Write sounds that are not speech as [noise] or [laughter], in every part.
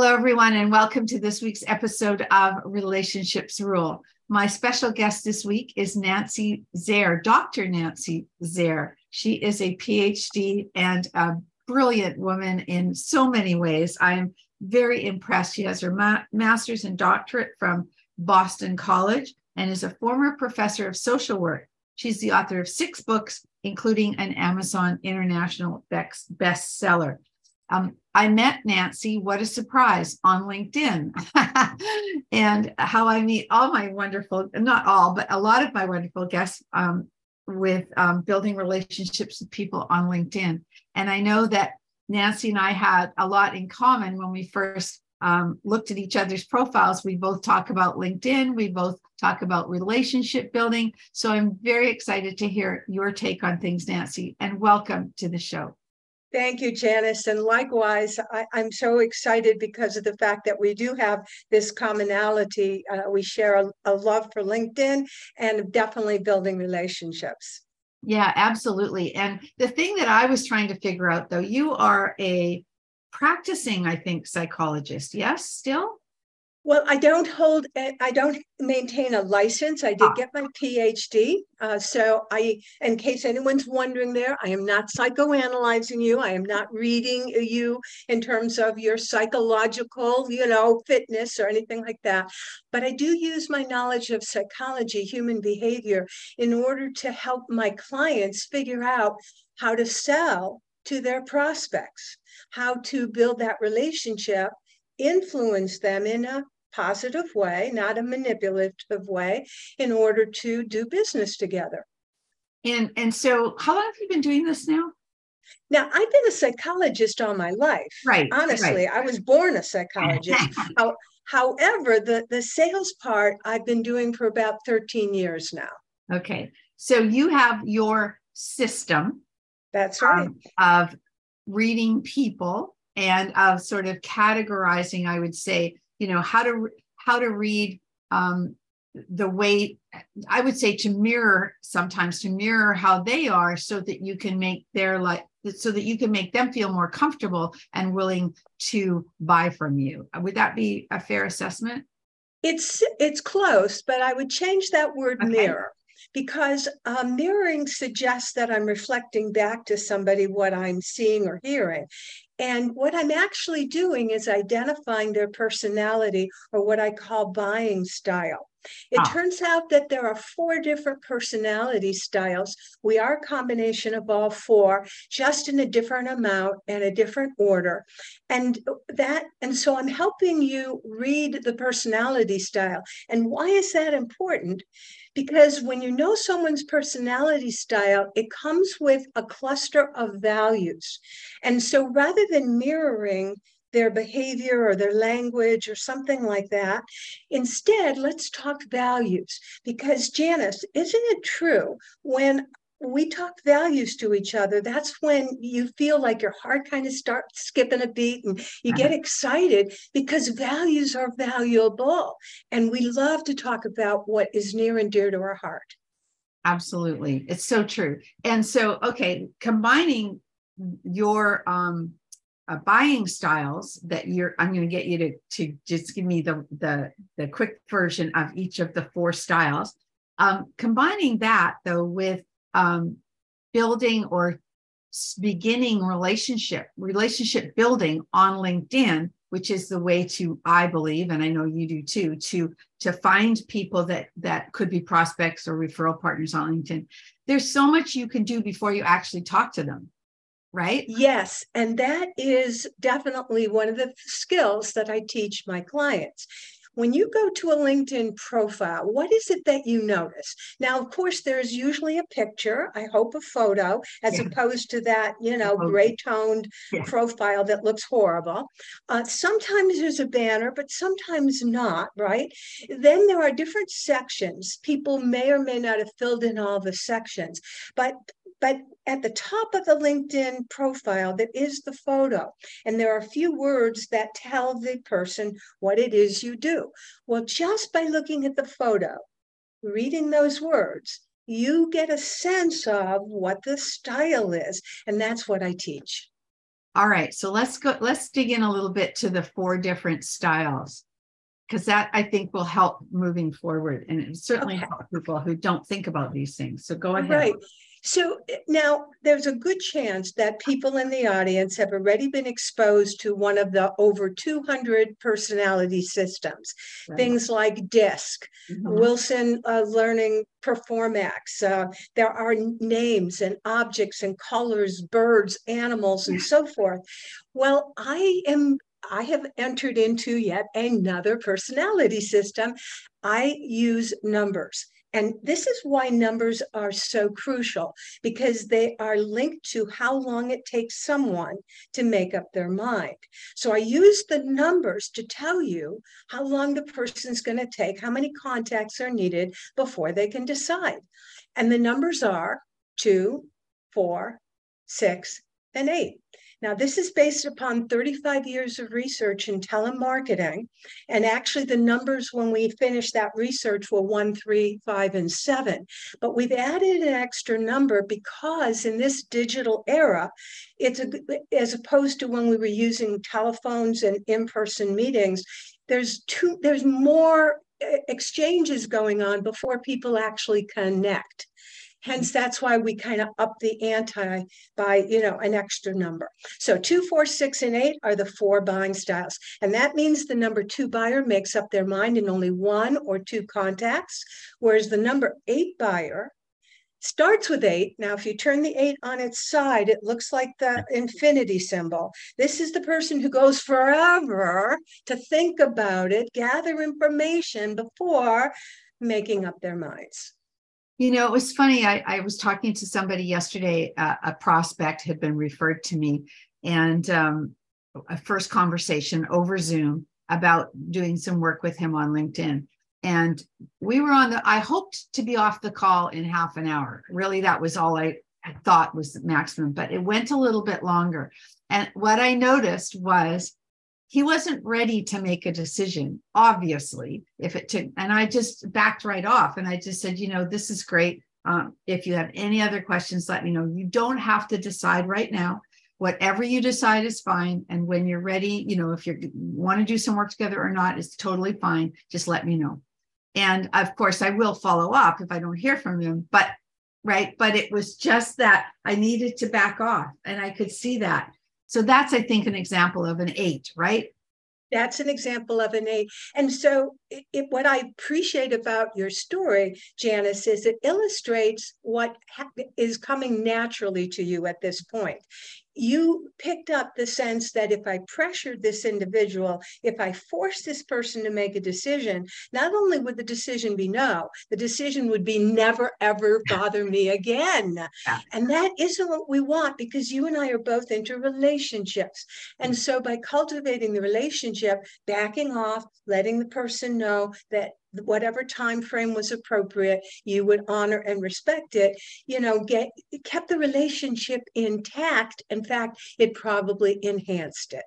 Hello, everyone, and welcome to this week's episode of Relationships Rule. My special guest this week is Nancy Zare, Dr. Nancy Zare. She is a PhD and a brilliant woman in so many ways. I'm very impressed. She has her ma- master's and doctorate from Boston College and is a former professor of social work. She's the author of six books, including an Amazon International bestseller. Um, I met Nancy, what a surprise, on LinkedIn. [laughs] and how I meet all my wonderful, not all, but a lot of my wonderful guests um, with um, building relationships with people on LinkedIn. And I know that Nancy and I had a lot in common when we first um, looked at each other's profiles. We both talk about LinkedIn, we both talk about relationship building. So I'm very excited to hear your take on things, Nancy, and welcome to the show. Thank you, Janice. And likewise, I, am so excited because of the fact that we do have this commonality. Uh, we share a, a love for LinkedIn and definitely building relationships. Yeah, absolutely. And the thing that I was trying to figure out, though, you are a practicing, I think, psychologist. Yes, still? Well, I don't hold, I don't maintain a license. I did ah. get my PhD. Uh, so I, in case anyone's wondering there, I am not psychoanalyzing you. I am not reading you in terms of your psychological, you know, fitness or anything like that. But I do use my knowledge of psychology, human behavior, in order to help my clients figure out how to sell to their prospects, how to build that relationship influence them in a positive way, not a manipulative way, in order to do business together. And and so how long have you been doing this now? Now, I've been a psychologist all my life. Right. Honestly, right. I was born a psychologist. [laughs] How, however, the, the sales part I've been doing for about 13 years now. Okay. So you have your system. That's um, right. of reading people and of sort of categorizing, I would say, you know how to how to read um, the way I would say to mirror sometimes to mirror how they are so that you can make their like so that you can make them feel more comfortable and willing to buy from you. Would that be a fair assessment? It's it's close, but I would change that word okay. mirror because uh, mirroring suggests that I'm reflecting back to somebody what I'm seeing or hearing. And what I'm actually doing is identifying their personality or what I call buying style. It ah. turns out that there are four different personality styles. We are a combination of all four, just in a different amount and a different order. And that, and so I'm helping you read the personality style. And why is that important? Because when you know someone's personality style, it comes with a cluster of values. And so rather than mirroring their behavior or their language or something like that. Instead, let's talk values. Because, Janice, isn't it true when we talk values to each other, that's when you feel like your heart kind of starts skipping a beat and you get uh-huh. excited because values are valuable. And we love to talk about what is near and dear to our heart. Absolutely. It's so true. And so, okay, combining your um, uh, buying styles that you're i'm going to get you to to just give me the the the quick version of each of the four styles. Um, combining that though with um, building or beginning relationship relationship building on linkedin which is the way to i believe and i know you do too to to find people that that could be prospects or referral partners on linkedin. There's so much you can do before you actually talk to them right yes and that is definitely one of the skills that i teach my clients when you go to a LinkedIn profile, what is it that you notice? Now, of course, there's usually a picture, I hope a photo, as yeah. opposed to that, you know, gray toned yeah. profile that looks horrible. Uh, sometimes there's a banner, but sometimes not, right? Then there are different sections. People may or may not have filled in all the sections, but but at the top of the LinkedIn profile, there is the photo. And there are a few words that tell the person what it is you do. Well, just by looking at the photo, reading those words, you get a sense of what the style is. And that's what I teach. All right. So let's go, let's dig in a little bit to the four different styles because that I think will help moving forward and it certainly okay. help people who don't think about these things. So go ahead. Right. So now there's a good chance that people in the audience have already been exposed to one of the over 200 personality systems, right. things like DISC, mm-hmm. Wilson uh, Learning Performax. Uh, there are names and objects and colors, birds, animals, and so forth. Well, I am I have entered into yet another personality system. I use numbers. And this is why numbers are so crucial because they are linked to how long it takes someone to make up their mind. So I use the numbers to tell you how long the person's going to take, how many contacts are needed before they can decide. And the numbers are two, four, six, and eight. Now, this is based upon 35 years of research in telemarketing. And actually, the numbers when we finished that research were one, three, five, and seven. But we've added an extra number because in this digital era, it's a, as opposed to when we were using telephones and in person meetings, there's two, there's more eh, exchanges going on before people actually connect. Hence, that's why we kind of up the ante by, you know, an extra number. So two, four, six, and eight are the four buying styles. And that means the number two buyer makes up their mind in only one or two contacts, whereas the number eight buyer starts with eight. Now, if you turn the eight on its side, it looks like the [laughs] infinity symbol. This is the person who goes forever to think about it, gather information before making up their minds. You know, it was funny. I, I was talking to somebody yesterday, uh, a prospect had been referred to me, and um, a first conversation over Zoom about doing some work with him on LinkedIn. And we were on the, I hoped to be off the call in half an hour. Really, that was all I, I thought was the maximum, but it went a little bit longer. And what I noticed was he wasn't ready to make a decision obviously if it took and i just backed right off and i just said you know this is great. Um, if you have any other questions let me know. You don't have to decide right now. Whatever you decide is fine. And when you're ready you know if you want to do some work together or not it's totally fine. Just let me know. And of course i will follow up if i don't hear from him but right but it was just that i needed to back off and i could see that so that's, I think, an example of an eight, right? That's an example of an eight. And so, it, it, what I appreciate about your story, Janice, is it illustrates what ha- is coming naturally to you at this point you picked up the sense that if I pressured this individual, if I forced this person to make a decision, not only would the decision be no, the decision would be never, ever bother me again. Yeah. And that isn't what we want because you and I are both into relationships. And mm. so by cultivating the relationship, backing off, letting the person know that whatever time frame was appropriate you would honor and respect it you know get kept the relationship intact. In fact it probably enhanced it.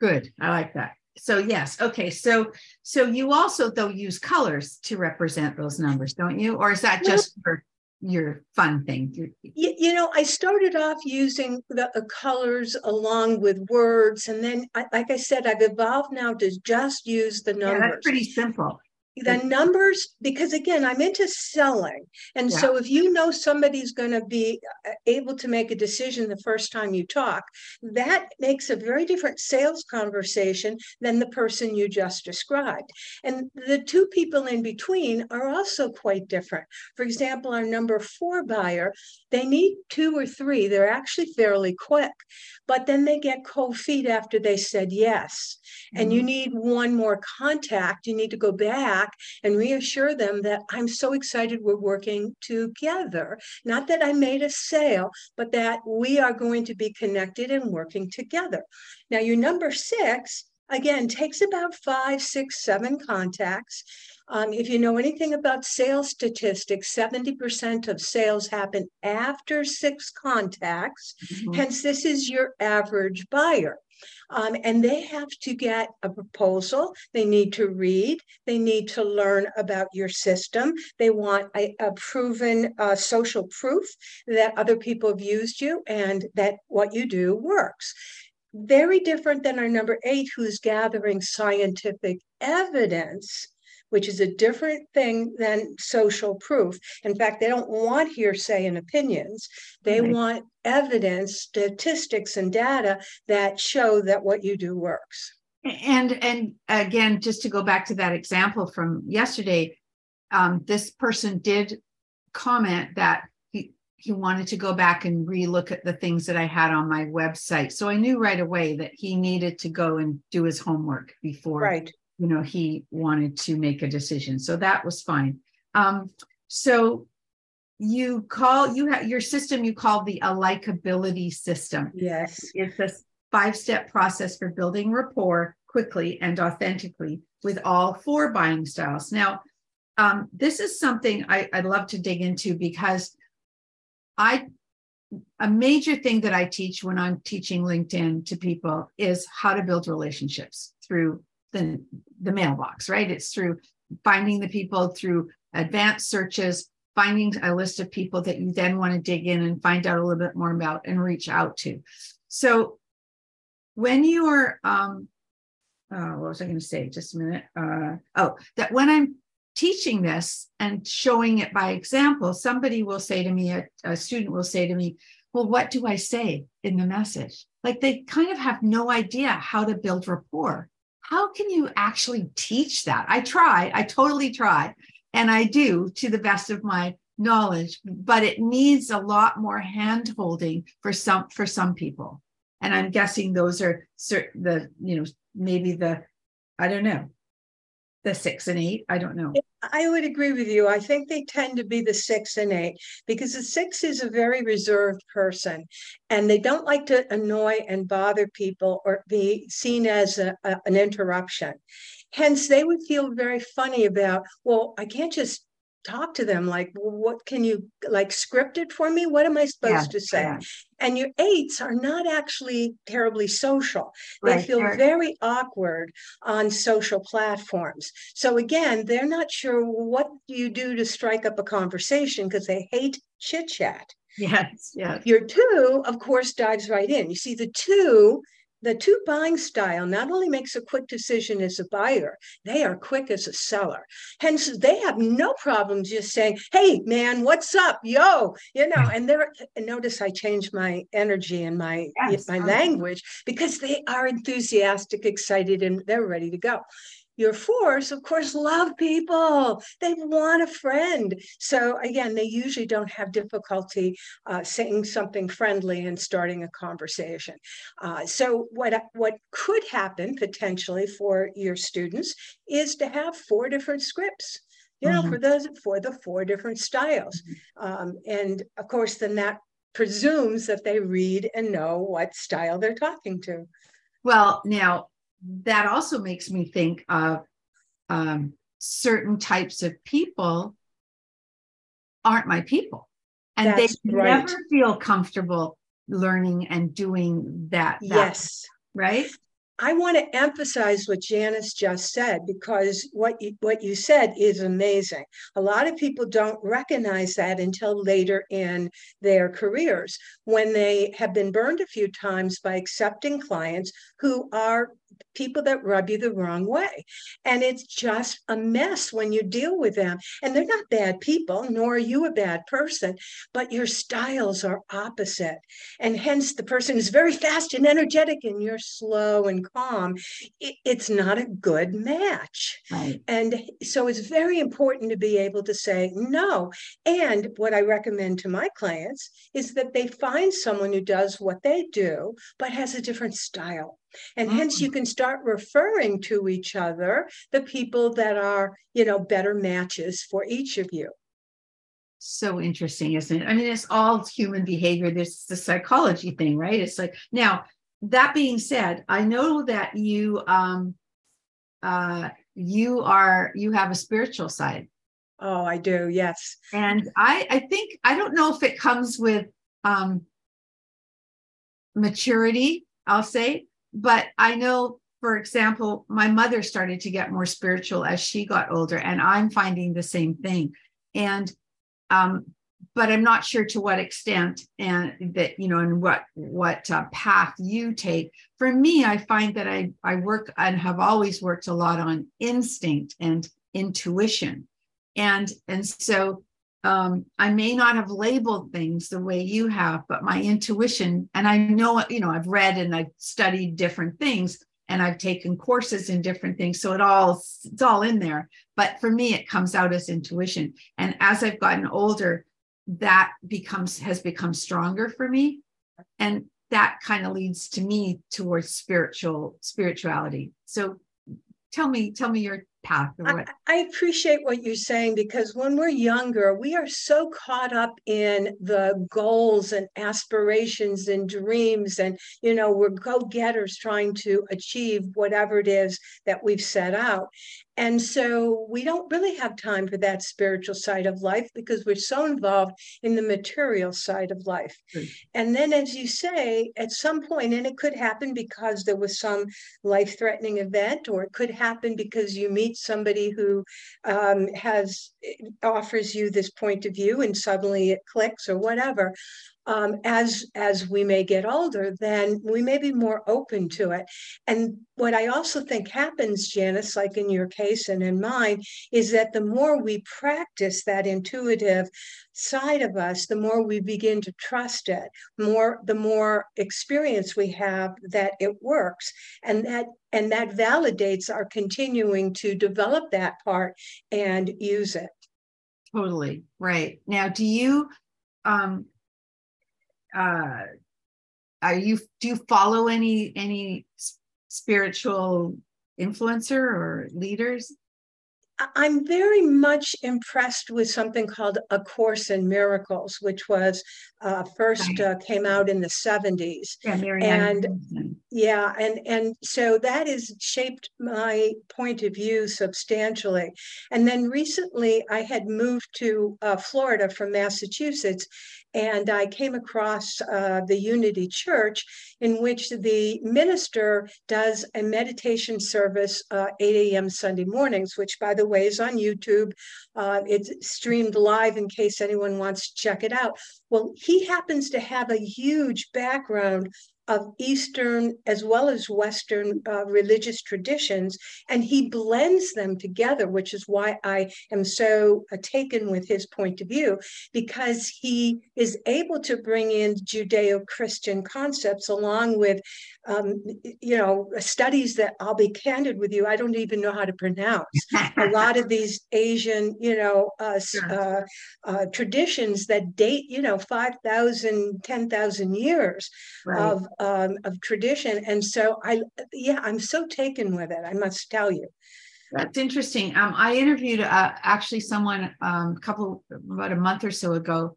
Good. I like that. So yes. Okay. So so you also though use colors to represent those numbers don't you? Or is that just for your fun thing? You, you know i started off using the uh, colors along with words and then I, like i said i've evolved now to just use the numbers yeah, that's pretty simple the numbers because again i'm into selling and yeah. so if you know somebody's going to be uh, able to make a decision the first time you talk that makes a very different sales conversation than the person you just described and the two people in between are also quite different for example our number four buyer they need two or three they're actually fairly quick but then they get cold feet after they said yes mm-hmm. and you mm-hmm. need one more contact you need to go back back and reassure them that I'm so excited we're working together. Not that I made a sale, but that we are going to be connected and working together. Now, your number six, again, takes about five, six, seven contacts. Um, if you know anything about sales statistics, 70% of sales happen after six contacts. Mm-hmm. Hence, this is your average buyer. Um, and they have to get a proposal. They need to read. They need to learn about your system. They want a, a proven uh, social proof that other people have used you and that what you do works very different than our number eight, who's gathering scientific evidence which is a different thing than social proof. In fact, they don't want hearsay and opinions. They right. want evidence, statistics, and data that show that what you do works. And and again, just to go back to that example from yesterday, um, this person did comment that wanted to go back and relook at the things that I had on my website. So I knew right away that he needed to go and do his homework before right. you know he wanted to make a decision. So that was fine. Um, so you call you have your system you call the AlikeAbility system. Yes. It's a five step process for building rapport quickly and authentically with all four buying styles. Now um, this is something I, i'd love to dig into because i a major thing that i teach when i'm teaching linkedin to people is how to build relationships through the, the mailbox, right? It's through finding the people through advanced searches, finding a list of people that you then want to dig in and find out a little bit more about and reach out to. So when you are, um, uh, what was I going to say? Just a minute. Uh, oh, that when I'm teaching this and showing it by example, somebody will say to me, a, a student will say to me, well, what do I say in the message? Like they kind of have no idea how to build rapport how can you actually teach that? I try, I totally try, and I do to the best of my knowledge, but it needs a lot more hand holding for some for some people. And I'm guessing those are certain the, you know, maybe the, I don't know, the six and eight. I don't know. I would agree with you. I think they tend to be the six and eight because the six is a very reserved person and they don't like to annoy and bother people or be seen as a, a, an interruption. Hence, they would feel very funny about, well, I can't just talk to them like well, what can you like script it for me? What am i supposed yeah, to say? yeah. and your eights are not actually terribly social. They right, feel right. very awkward on social platforms. So again they're not sure what you do to strike up a conversation because they hate chit chat. Yes yes. Your two of course dives right in. You see the two the two buying style not only makes a quick decision as a buyer, they are quick as a seller. Hence, they have no problem just saying, "Hey, man, what's up, yo?" You know. And they're notice I changed my energy and my yes. my um language because they are enthusiastic, excited, and they're ready to go. Your fours, of course, love people. They want a friend. So again, they usually don't have difficulty uh, saying something friendly and starting a conversation. Uh, so what what could happen potentially for your students is to have four different scripts you know, mm-hmm. for those for the four different styles. Mm-hmm. Um, and of course, then that presumes that they read and know what style they're talking to. Well, now that also makes me think of um, certain types of people aren't my people and That's they right. never feel comfortable learning and doing that, that yes right I want to emphasize what Janice just said because what you, what you said is amazing. A lot of people don't recognize that until later in their careers when they have been burned a few times by accepting clients who are people that rub you the wrong way. And it's just a mess when you deal with them. And they're not bad people, nor are you a bad person, but your styles are opposite. And hence, the person is very [laughs] fast and energetic, and you're slow and calm. It's not a good match. Right. And so it's very important to be able to say no. And what I recommend to my clients is that they find someone who does what they do, but has a different style. And mm-hmm. hence you can start referring to each other the people that are, you know, better matches for each of you. So interesting, isn't it? I mean, it's all human behavior. There's the psychology thing, right? It's like now, that being said, I know that you um uh you are you have a spiritual side. Oh, I do, yes. And I I think I don't know if it comes with um maturity, I'll say, but I know, for example, my mother started to get more spiritual as she got older, and I'm finding the same thing. And um, but I'm not sure to what extent and that you know and what what uh, path you take. For me, I find that I I work and have always worked a lot on instinct and intuition, and and so um, I may not have labeled things the way you have, but my intuition, and I know, you know, I've read and I've studied different things and I've taken courses in different things. So it all, it's all in there. But for me, it comes out as intuition. And as I've gotten older, that becomes, has become stronger for me. And that kind of leads to me towards spiritual spirituality. So tell me, tell me your path I, I, appreciate what you're saying because when we're younger, we are so caught up in the goals and aspirations and dreams, and you know, we're go-getters trying to achieve whatever it is that we've set out. And so we don't really have time for that spiritual side of life because we're so involved in the material side of life. Mm. And then, as you say, at some point, and it could happen because there was some life threatening event, or it could happen because you meet somebody who um, has offers you this point of view and suddenly it clicks or whatever um, as as we may get older, then we may be more open to it. And what I also think happens, Janice, like in your case and in mine, is that the more we practice that intuitive side of us, the more we begin to trust it. More the more experience we have that it works, and that and that validates our continuing to develop that part and use it. Totally right. Now, do you? Um, uh, are you do you follow any any spiritual influencer or leaders? I'm very much impressed with something called A Course in Miracles, which was uh, first uh, came out in the 70s. Yeah, and yeah, and and so that has shaped my point of view substantially. And then recently, I had moved to uh, Florida from Massachusetts, and I came across uh, the Unity Church, in which the minister does a meditation service uh, 8 a.m. Sunday mornings, which, by the way, is on YouTube. Uh, it's streamed live in case anyone wants to check it out. Well, he happens to have a huge background of Eastern as well as Western uh, religious traditions, and he blends them together, which is why I am so uh, taken with his point of view, because he is able to bring in Judeo Christian concepts along with um, you know, studies that I'll be candid with you, I don't even know how to pronounce. a [laughs] lot of these Asian, you know, uh, uh, uh, traditions that date, you know, 5,000, 10,000 years right. of, um, of tradition. And so I, yeah, I'm so taken with it, I must tell you. That's interesting. Um, I interviewed uh, actually someone um, a couple, about a month or so ago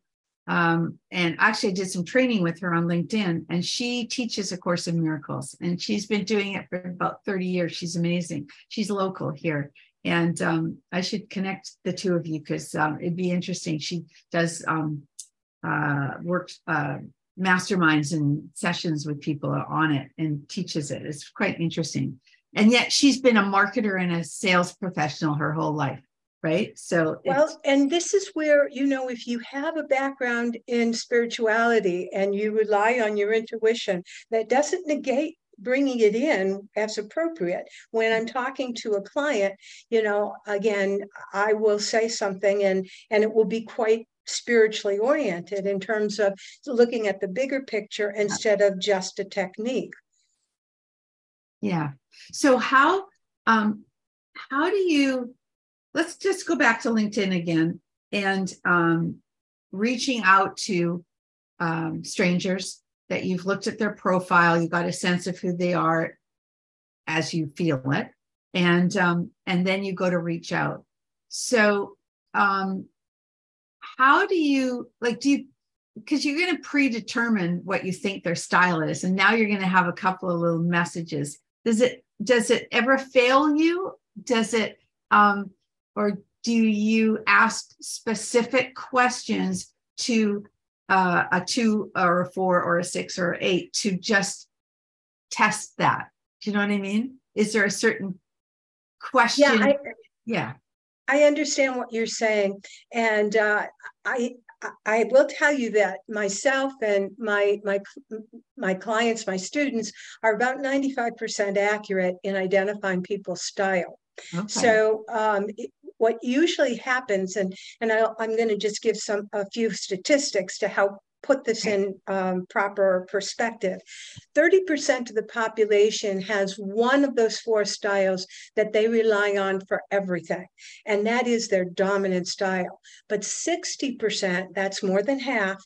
um, and actually I did some training with her on LinkedIn, and she teaches a course in miracles, and she's been doing it for about 30 years. She's amazing. She's local here, and um, I should connect the two of you because um, it'd be interesting. She does um, uh, work uh, masterminds and sessions with people on it and teaches it. It's quite interesting. And yet she's been a marketer and a sales professional her whole life right so well and this is where you know if you have a background in spirituality and you rely on your intuition that doesn't negate bringing it in as appropriate. When I'm talking to a client, you know, again, I will say something and and it will be quite spiritually oriented in terms of looking at the bigger picture instead of just a technique. Yeah. So how um how do you let's just go back to LinkedIn again and um reaching out to um, strangers that you've looked at their profile, you got a sense of who they are as you feel it, and um, and then you go to reach out. So, um, how do you like? Do you because you're going to predetermine what you think their style is, and now you're going to have a couple of little messages. Does it does it ever fail you? Does it um, or do you ask specific questions to uh, a two or a four or a six or eight to just test that. Do you know what I mean? Is there a certain question? Yeah, I, yeah. I understand what you're saying, and uh, I I will tell you that myself and my my my clients, my students, are about 95% accurate in identifying people's style. Okay. So um, what usually happens, and and I, I'm going to just give some a few statistics to help put this in um, proper perspective 30% of the population has one of those four styles that they rely on for everything and that is their dominant style but 60% that's more than half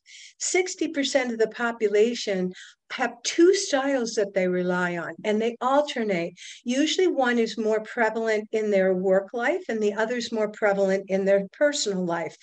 60% of the population have two styles that they rely on and they alternate. Usually, one is more prevalent in their work life and the other is more prevalent in their personal life.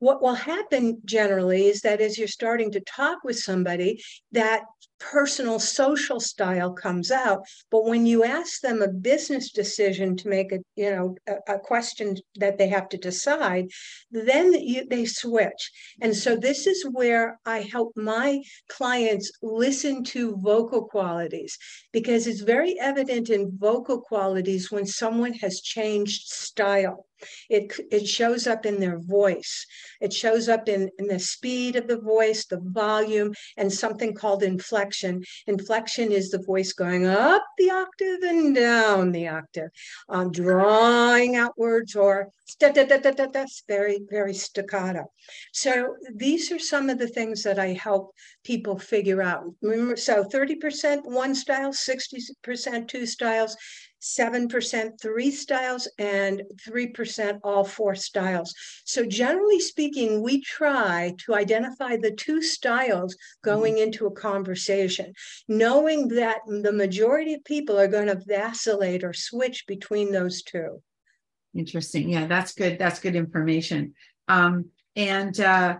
What will happen generally is that as you're starting to talk with somebody, that personal social style comes out. But when you ask them a business decision to make a you know a, a question that they have to decide then you, they switch. And so this is where i help my clients listen to vocal qualities because it's very evident in vocal qualities when someone has changed style it, it shows up in their voice. It shows up in, in the speed of the voice, the volume, and something called inflection. Inflection is the voice going up the octave and down the octave, um, drawing outwards or that's very, very staccato. So these are some of the things that I help people figure out. Remember, so 30% one style, 60% two styles, 7% three styles, and 3% all four styles. So, generally speaking, we try to identify the two styles going mm-hmm. into a conversation, knowing that the majority of people are going to vacillate or switch between those two. Interesting. Yeah, that's good. That's good information. Um, and uh,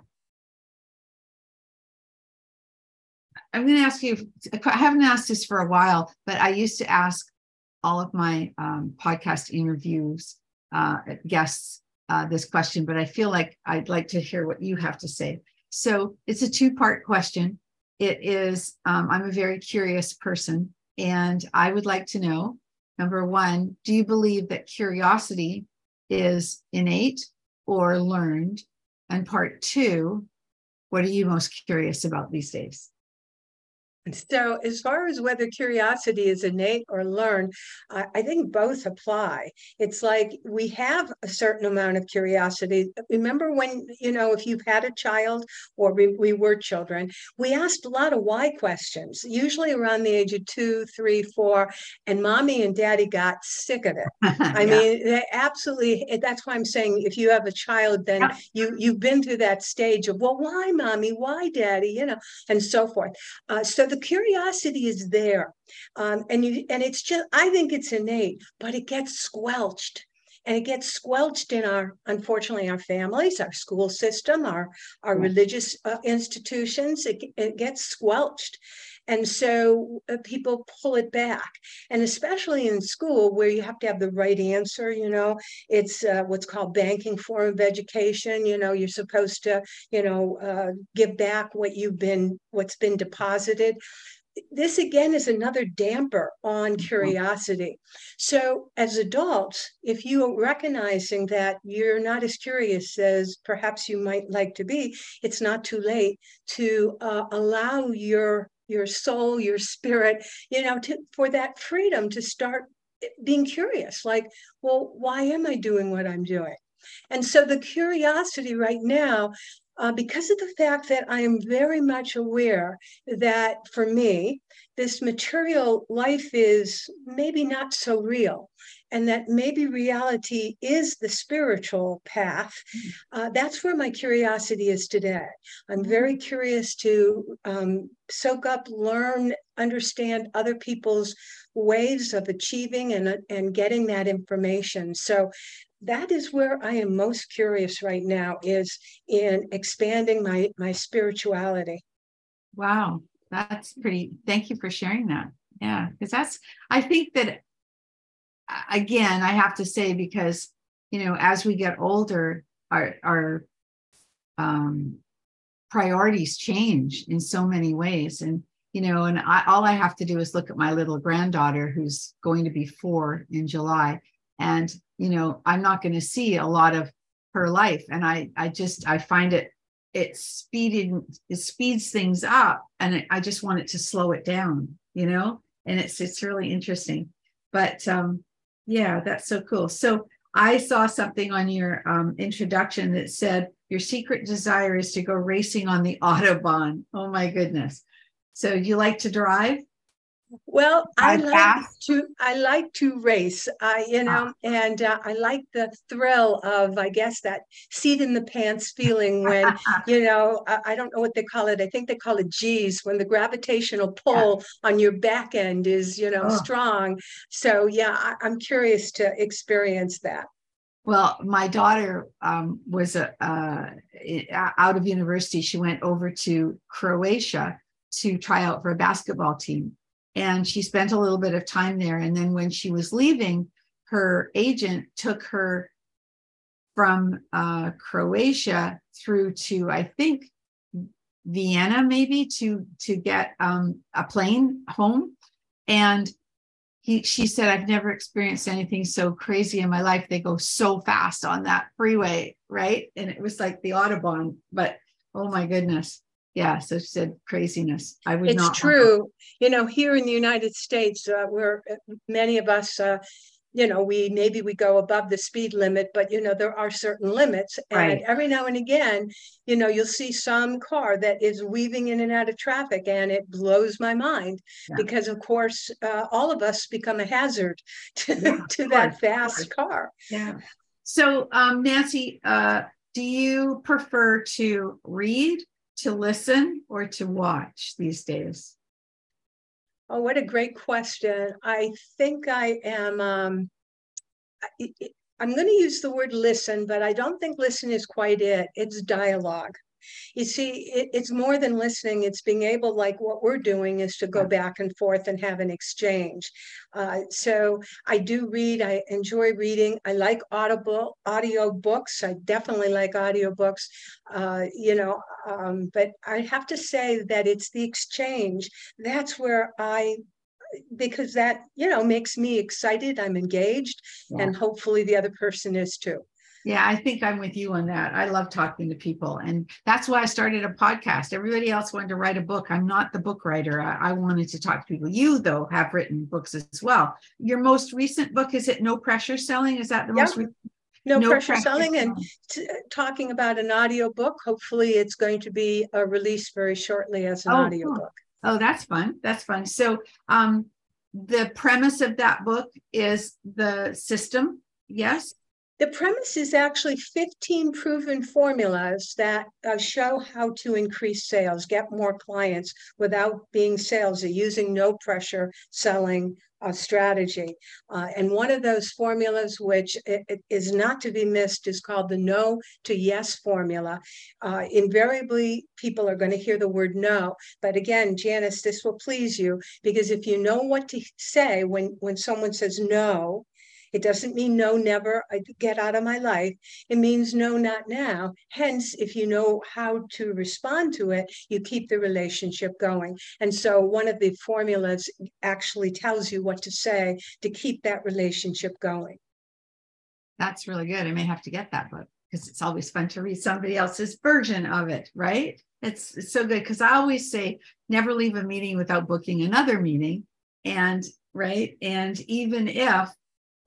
I'm going to ask you, I haven't asked this for a while, but I used to ask all of my um, podcast interviews uh, guests uh, this question, but I feel like I'd like to hear what you have to say. So it's a two part question. It is, um, I'm a very curious person, and I would like to know number one, do you believe that curiosity is innate or learned? And part two, what are you most curious about these days? So, as far as whether curiosity is innate or learned, I, I, think both apply. It's like we have a certain amount of curiosity. Remember when, you know, if you've had a child or we, we were children, we asked a lot of why questions, usually around the age of two, three, four, and mommy and daddy got sick of it. [laughs] I yeah. mean, they absolutely, that's why I'm saying if you have a child, then yeah. you, you've been through that stage of, well, why mommy, why daddy, you know, and so forth. Uh, so the curiosity is there, um, and you and it's just I think it's innate, but it gets squelched and it gets squelched in our unfortunately our families our school system our our religious uh, institutions. It, it gets squelched. And so uh, people pull it back. And especially in school where you have to have the right answer you know it's uh, what's called banking form of education. You know you're supposed to you know uh, give back what you've been what's been deposited this again is another damper on mm-hmm. curiosity. So, as adults, if you are recognizing that you're not as curious as perhaps you might like to be, it's not too late to uh, allow your your soul, your spirit, you know, to, for that freedom to start being curious like, well, why am I doing what I'm doing? And so the curiosity right now, uh, because of the fact that I am very much aware that for me, this material life is maybe not so real and that maybe reality is the spiritual path. Mm. Uh, that's where my curiosity is today. I'm very curious to um, soak up, learn, understand other people's ways of achieving and, and getting that information. So that is where I am most curious right now is in expanding my my spirituality. Wow, that's pretty. Thank you for sharing that. Yeah, because that's I think that again, I have to say, because, you know, as we get older, our, our um, priorities change in so many ways. And, you know, and I, all I have to do is look at my little granddaughter who's going to be four in July. And, you know, I'm not going to see a lot of her life. And I, I just, I find it, it speeding, it speeds things up. And it, I just want it to slow it down, you know, and it's, it's really interesting. But, um, yeah, that's so cool. So I saw something on your um, introduction that said your secret desire is to go racing on the [laughs] Autobahn. Oh my goodness. So you like to drive? Well, I, like to I like to race. I you know, ah. and uh, I like the thrill of I guess that seat in the pants feeling when [laughs] you know I, I, don't know what they call it. I think they call it G's when the gravitational pull yeah. on your back end is you know oh. strong. So yeah, I, I'm curious to experience that. Well, my daughter um, was a, uh, out of university. She went over to Croatia to try out for a basketball team and she spent a little bit of time there. And then when she was leaving, her agent took her from uh, Croatia through to, I think, Vienna, maybe to to get um, a plane home. And he, she said, I've never experienced anything so crazy in my life. They go so fast on that freeway, right? And it was like the Autobahn, but oh my goodness yeah so she said craziness. I would it's true. you know here in the united states uh, where uh, many of us uh, you know we maybe we go above the speed limit but you know there are certain limits. And right. every now and again you know you'll see some car that is weaving in and out of traffic and it blows my mind yeah. because of course uh, all of us become a hazard [laughs] to, yeah, to that fast car. Yeah. So um, nancy uh, do you prefer to read to listen or to watch these days? Oh, what a great question. I think I am, um, I, I'm going to use the word listen, but I don't think listen is quite it. It's dialogue you see it, it's more than listening it's being able like what we're doing is to go back and forth and have an exchange. Uh, so i do read i enjoy reading i like audible audio books i definitely like audio books uh, you know um, but i have to say that it's the exchange that's where i because that you know makes me excited i'm engaged yeah. and hopefully the other person is too yeah, I think I'm with you on that. I love talking to people. And that's why I started a podcast. Everybody else wanted to write a book. I'm not the book writer. I, I, wanted to talk to people. You, though, have written books as well. Your most recent book, is it No Pressure Selling? Is that the most recent? No, no pressure, pressure selling and t- talking about an audio book. Hopefully, it's going to be a release very shortly as an oh, audio cool. book. Oh, that's fun. That's fun. So, um, the premise of that book is the system. Yes. The premise is actually 15 proven formulas that uh, show how to increase sales, get more clients without being salesy, using no pressure selling uh, strategy. Uh, and one of those formulas, which it, it is not to be missed, is called the no to yes formula. Uh, invariably, people are going to hear the word no. But again, Janice, this will please you because if you know what to say when, when someone says no, it doesn't mean no, never, I get out of my life. It means no, not now. Hence, if you know how to respond to it, you keep the relationship going. And so one of the formulas actually tells you what to say to keep that relationship going. That's really good. I may have to get that book. because it's always fun to read somebody else's version of it, right? It's, it's so good because I always say never leave a meeting without booking another meeting. And right. And even if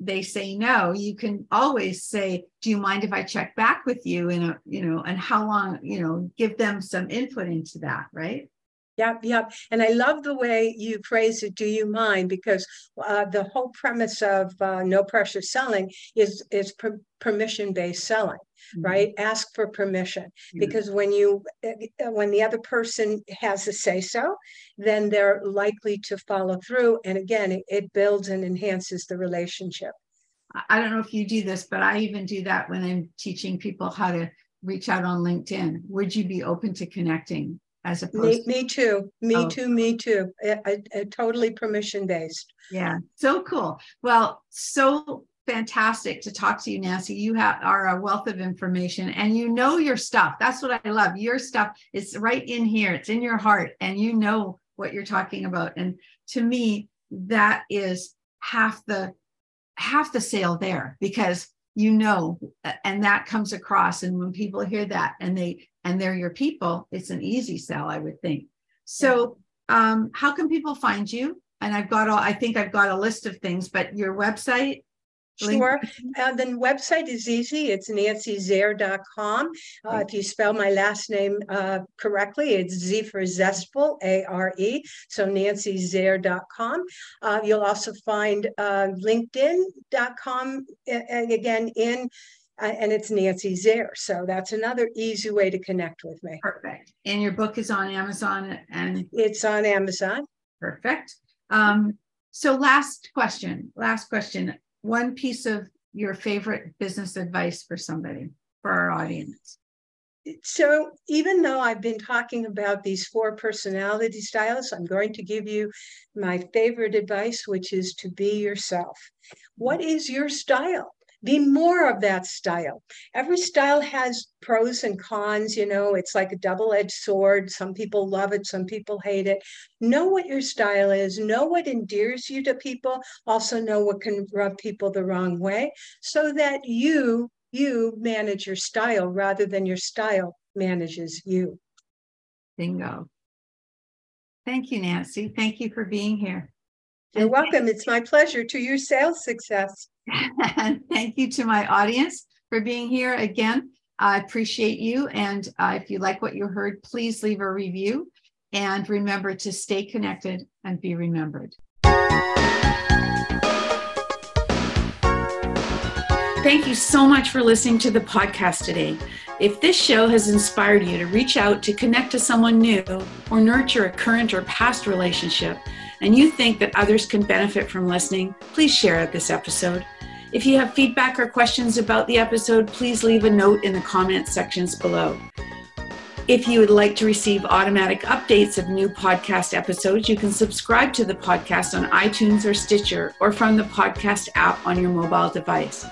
they say no, you can always say, Do you mind if I check back with you? And, you know, and how long, you know, give them some input into that, right? Yep, yep. And I love the way you phrase it. Do you mind? Because uh, the whole premise of uh, no pressure selling is is per- permission based selling, mm-hmm. right? Ask for permission mm-hmm. because when you uh, when the other person has a say so, then they're likely to follow through. And again, it, it builds and enhances the relationship. I don't know if you do this, but I even do that when I'm teaching people how to reach out on LinkedIn. Would you be open to connecting? As opposed me, me too. Me oh. too me too. I, I, I, totally permission based. Yeah so cool. Well so fantastic to talk to you nancy. You have are a wealth of information and you know your stuff. That's what i love. Your stuff is right in here. It's in your heart and you know what you're talking about. And to me that is half the half the sale there because you know and that comes across and when people hear that and they and they're your people, it's an easy sell, I would think. So, um, how can people find you? And I've got all, I think I've got a list of things, but your website, Sure. Uh, the website is easy. It's nancyzare.com. Uh, if you spell my last name uh, correctly, it's Z for zestful, A R E. So nancyzare.com. Uh, you'll also find uh, linkedin.com. And again, in uh, and it's Nancy Zare. So that's another easy way to connect with me. Perfect. And your book is on Amazon and it's on Amazon. Perfect. Um, so last question, last question. One piece of your favorite business advice for somebody, for our audience. So even though I've been talking about these four personality styles, I'm going to give you my favorite advice, which is to be yourself. What is your style? Be more of that style. Every style has pros and cons, you know, it's like a double edged sword. Some people love it, some people hate it. Know what your style is, know what endears you to people, also know what can rub people the wrong way so that you you manage your style rather than your style manages you. Bingo. Thank you, Nancy. Thank you for being here. You're welcome. It's my pleasure to your sales success. And [laughs] thank you to my audience for being here again. I appreciate you. And uh, if you like what you heard, please leave a review. And remember to stay connected and be remembered. Thank you so much for listening to the podcast today. If this show has inspired you to reach out to connect to someone new or nurture a current or past relationship, and you think that others can benefit from listening, please share this episode. If you have feedback or questions about the episode, please leave a note in the comment sections below. If you would like to receive automatic updates of new podcast episodes, you can subscribe to the podcast on iTunes or Stitcher or from the podcast app on your mobile device.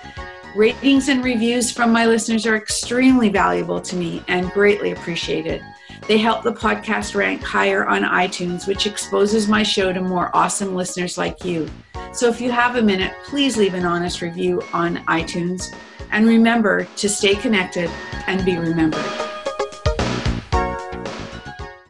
Ratings and reviews from my listeners are extremely valuable to me and greatly appreciated. They help the podcast rank higher on iTunes, which exposes my show to more awesome listeners like you. So if you have a minute, please leave an honest review on iTunes. And remember to stay connected and be remembered.